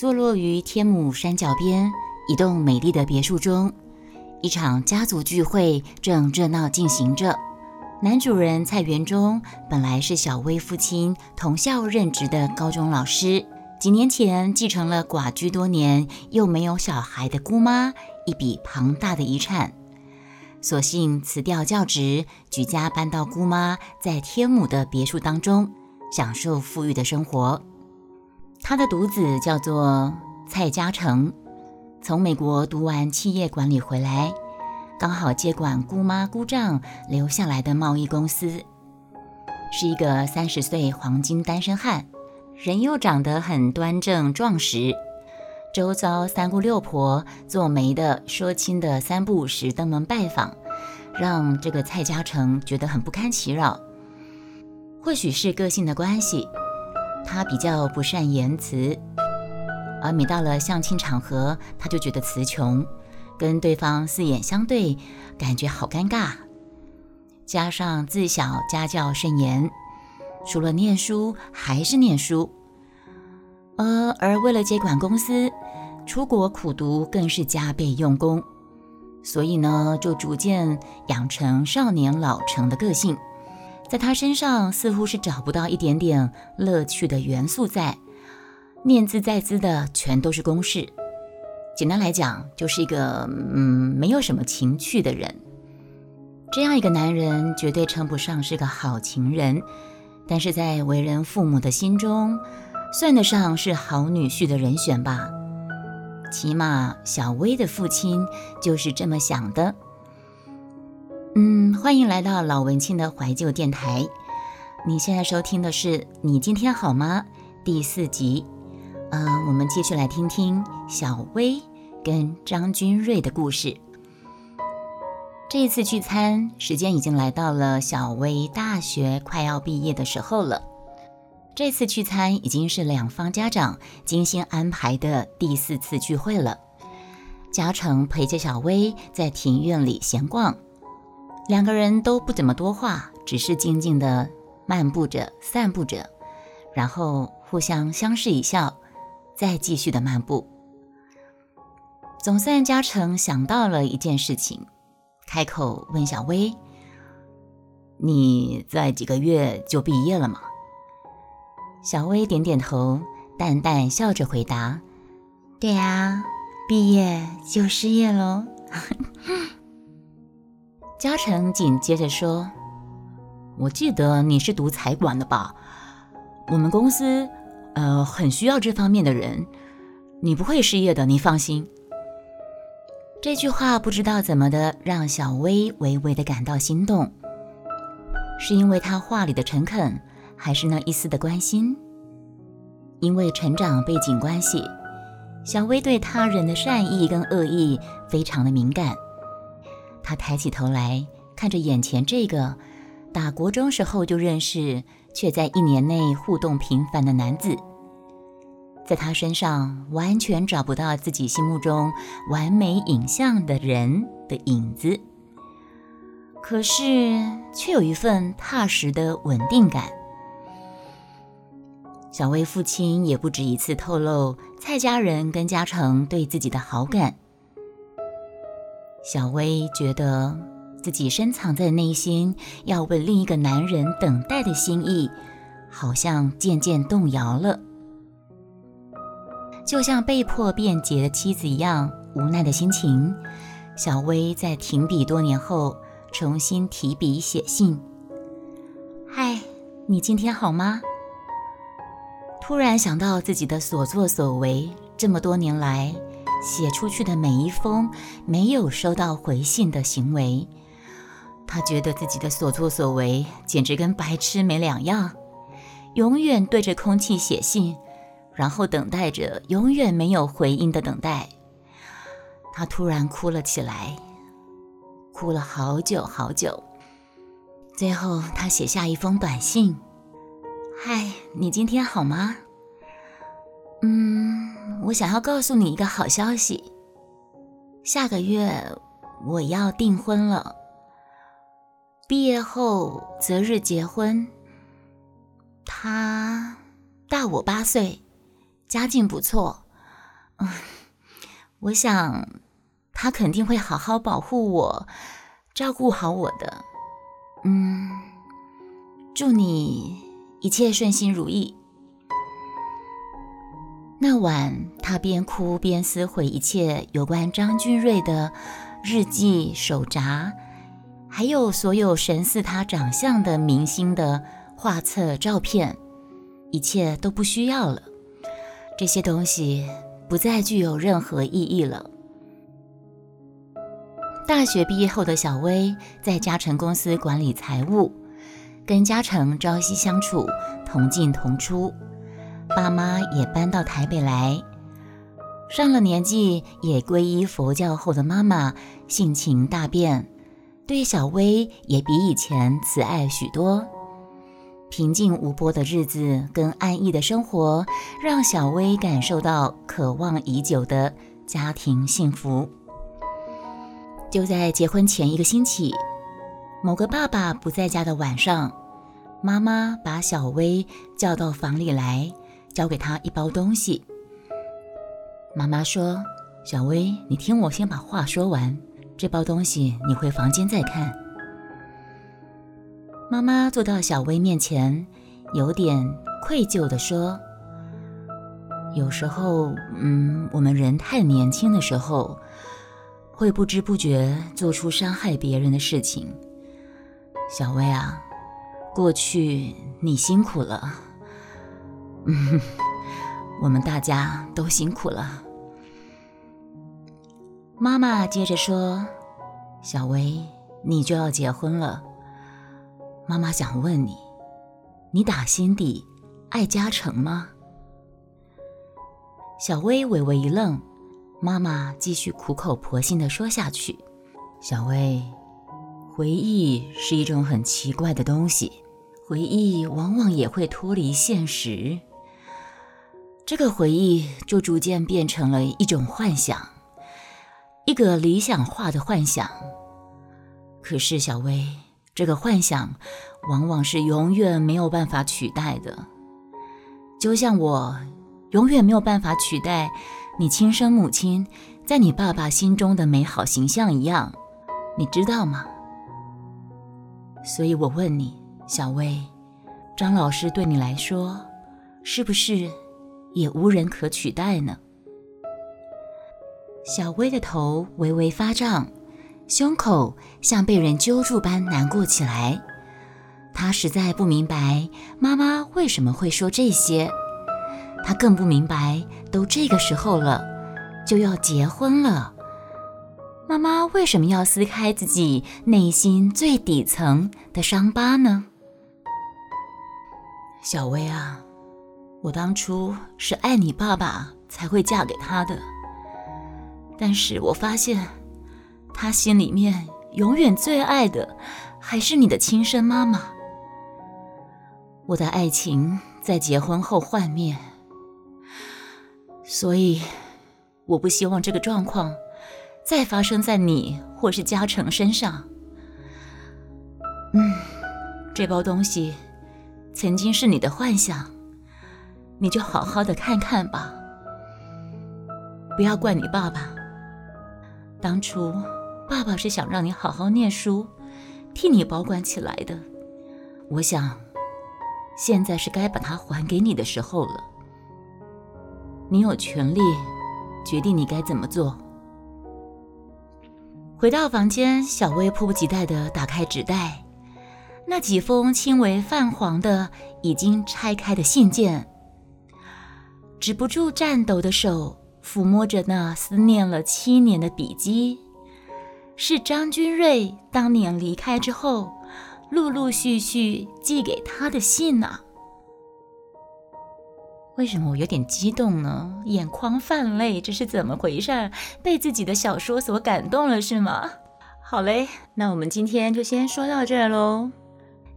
坐落于天母山脚边一栋美丽的别墅中，一场家族聚会正热闹进行着。男主人蔡元忠本来是小薇父亲同校任职的高中老师，几年前继承了寡居多年又没有小孩的姑妈一笔庞大的遗产，索性辞掉教职，举家搬到姑妈在天母的别墅当中，享受富裕的生活。他的独子叫做蔡嘉诚，从美国读完企业管理回来。刚好接管姑妈姑丈留下来的贸易公司，是一个三十岁黄金单身汉，人又长得很端正壮实。周遭三姑六婆做媒的说亲的三不五时登门拜访，让这个蔡嘉诚觉得很不堪其扰。或许是个性的关系，他比较不善言辞，而每到了相亲场合，他就觉得词穷。跟对方四眼相对，感觉好尴尬。加上自小家教甚严，除了念书还是念书。呃，而为了接管公司，出国苦读更是加倍用功。所以呢，就逐渐养成少年老成的个性。在他身上似乎是找不到一点点乐趣的元素在，念兹在兹的全都是公式。简单来讲，就是一个嗯，没有什么情趣的人。这样一个男人，绝对称不上是个好情人，但是在为人父母的心中，算得上是好女婿的人选吧。起码小薇的父亲就是这么想的。嗯，欢迎来到老文青的怀旧电台。你现在收听的是《你今天好吗》第四集。嗯，我们继续来听听小薇。跟张君瑞的故事。这一次聚餐时间已经来到了小薇大学快要毕业的时候了。这次聚餐已经是两方家长精心安排的第四次聚会了。嘉诚陪着小薇在庭院里闲逛，两个人都不怎么多话，只是静静的漫步着、散步着，然后互相相视一笑，再继续的漫步。总算嘉诚想到了一件事情，开口问小薇：“你在几个月就毕业了吗？”小薇点点头，淡淡笑着回答：“对呀，毕业就失业喽。” 嘉诚紧接着说：“我记得你是读财管的吧？我们公司呃很需要这方面的人，你不会失业的，你放心。”这句话不知道怎么的，让小薇微微的感到心动，是因为他话里的诚恳，还是那一丝的关心？因为成长背景关系，小薇对他人的善意跟恶意非常的敏感。他抬起头来看着眼前这个打国中时候就认识，却在一年内互动频繁的男子。在他身上完全找不到自己心目中完美影像的人的影子，可是却有一份踏实的稳定感。小薇父亲也不止一次透露蔡家人跟嘉诚对自己的好感，小薇觉得自己深藏在内心要为另一个男人等待的心意，好像渐渐动摇了。就像被迫辩解的妻子一样无奈的心情，小薇在停笔多年后重新提笔写信。嗨，你今天好吗？突然想到自己的所作所为，这么多年来写出去的每一封没有收到回信的行为，他觉得自己的所作所为简直跟白痴没两样，永远对着空气写信。然后等待着永远没有回音的等待，他突然哭了起来，哭了好久好久。最后，他写下一封短信：“嗨，你今天好吗？嗯，我想要告诉你一个好消息，下个月我要订婚了，毕业后择日结婚。他大我八岁。”家境不错，嗯 我想他肯定会好好保护我，照顾好我的。嗯，祝你一切顺心如意。那晚，他边哭边撕毁一切有关张君瑞的日记、手札，还有所有神似他长相的明星的画册、照片，一切都不需要了。这些东西不再具有任何意义了。大学毕业后的小薇在嘉诚公司管理财务，跟嘉诚朝夕相处，同进同出。爸妈也搬到台北来，上了年纪也皈依佛教后的妈妈性情大变，对小薇也比以前慈爱许多。平静无波的日子跟安逸的生活，让小薇感受到渴望已久的家庭幸福。就在结婚前一个星期，某个爸爸不在家的晚上，妈妈把小薇叫到房里来。交给他一包东西。妈妈说：“小薇，你听我先把话说完。这包东西你回房间再看。”妈妈坐到小薇面前，有点愧疚地说：“有时候，嗯，我们人太年轻的时候，会不知不觉做出伤害别人的事情。小薇啊，过去你辛苦了。”嗯，我们大家都辛苦了。妈妈接着说：“小薇，你就要结婚了。妈妈想问你，你打心底爱嘉诚吗？”小薇微微一愣，妈妈继续苦口婆心的说下去：“小薇，回忆是一种很奇怪的东西，回忆往往也会脱离现实。”这个回忆就逐渐变成了一种幻想，一个理想化的幻想。可是小薇，这个幻想往往是永远没有办法取代的，就像我永远没有办法取代你亲生母亲在你爸爸心中的美好形象一样，你知道吗？所以我问你，小薇，张老师对你来说是不是？也无人可取代呢。小薇的头微微发胀，胸口像被人揪住般难过起来。她实在不明白妈妈为什么会说这些，她更不明白，都这个时候了，就要结婚了，妈妈为什么要撕开自己内心最底层的伤疤呢？小薇啊。我当初是爱你爸爸才会嫁给他的，但是我发现他心里面永远最爱的还是你的亲生妈妈。我的爱情在结婚后幻灭，所以我不希望这个状况再发生在你或是嘉诚身上。嗯，这包东西曾经是你的幻想。你就好好的看看吧，不要怪你爸爸。当初爸爸是想让你好好念书，替你保管起来的。我想，现在是该把它还给你的时候了。你有权利决定你该怎么做。回到房间，小薇迫不及待地打开纸袋，那几封轻微泛黄的、已经拆开的信件。止不住颤抖的手，抚摸着那思念了七年的笔迹，是张君瑞当年离开之后，陆陆续续寄给他的信啊。为什么我有点激动呢？眼眶泛泪，这是怎么回事？被自己的小说所感动了是吗？好嘞，那我们今天就先说到这儿喽。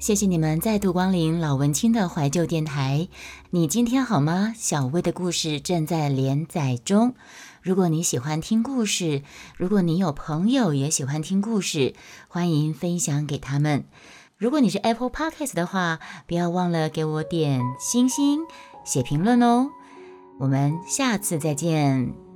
谢谢你们再度光临老文青的怀旧电台。你今天好吗？小薇的故事正在连载中。如果你喜欢听故事，如果你有朋友也喜欢听故事，欢迎分享给他们。如果你是 Apple Podcast 的话，不要忘了给我点星星、写评论哦。我们下次再见。